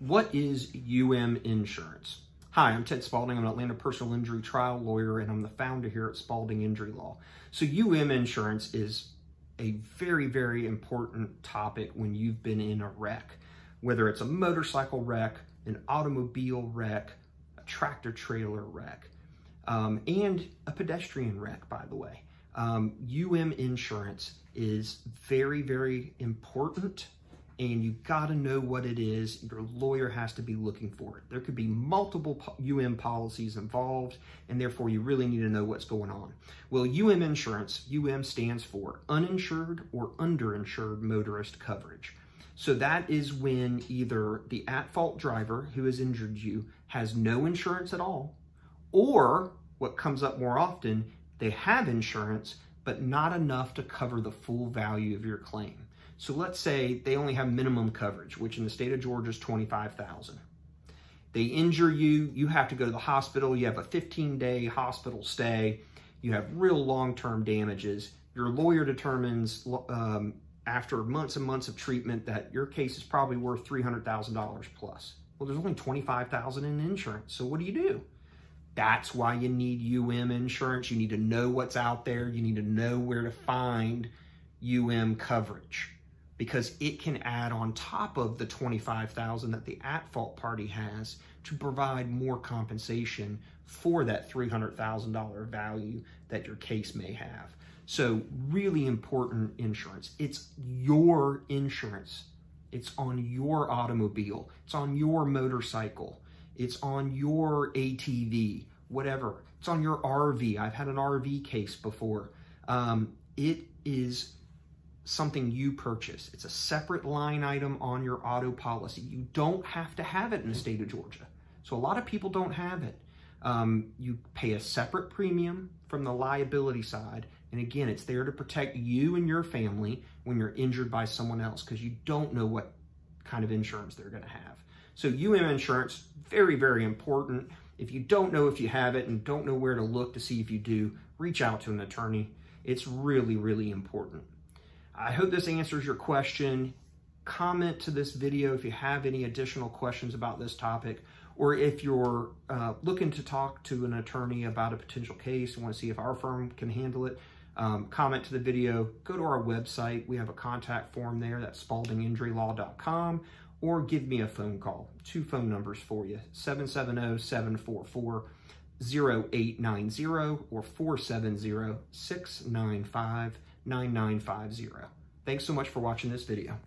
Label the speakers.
Speaker 1: What is UM insurance? Hi, I'm Ted Spalding. I'm an Atlanta personal injury trial lawyer, and I'm the founder here at Spalding Injury Law. So UM insurance is a very, very important topic when you've been in a wreck, whether it's a motorcycle wreck, an automobile wreck, a tractor trailer wreck, um, and a pedestrian wreck, by the way. Um, UM insurance is very, very important and you got to know what it is. Your lawyer has to be looking for it. There could be multiple UM policies involved, and therefore you really need to know what's going on. Well, UM insurance, UM stands for uninsured or underinsured motorist coverage. So that is when either the at-fault driver who has injured you has no insurance at all, or what comes up more often, they have insurance, but not enough to cover the full value of your claim. So let's say they only have minimum coverage, which in the state of Georgia is 25,000. They injure you, you have to go to the hospital, you have a 15-day hospital stay, you have real long-term damages. Your lawyer determines um, after months and months of treatment that your case is probably worth $300,000 plus. Well, there's only 25,000 in insurance. So what do you do? That's why you need UM insurance. You need to know what's out there. You need to know where to find UM coverage because it can add on top of the 25,000 that the at-fault party has to provide more compensation for that $300,000 value that your case may have. So really important insurance. It's your insurance. It's on your automobile. It's on your motorcycle. It's on your ATV, whatever. It's on your RV. I've had an RV case before. Um, it is something you purchase. It's a separate line item on your auto policy. You don't have to have it in the state of Georgia. So a lot of people don't have it. Um, you pay a separate premium from the liability side. And again, it's there to protect you and your family when you're injured by someone else because you don't know what kind of insurance they're going to have. So UM insurance, very, very important. If you don't know if you have it and don't know where to look to see if you do, reach out to an attorney. It's really, really important. I hope this answers your question. Comment to this video if you have any additional questions about this topic, or if you're uh, looking to talk to an attorney about a potential case and want to see if our firm can handle it, um, comment to the video, go to our website. We have a contact form there, that's spaldinginjurylaw.com, or give me a phone call. Two phone numbers for you, 770-744-0890 or 470-695 9950. Thanks so much for watching this video.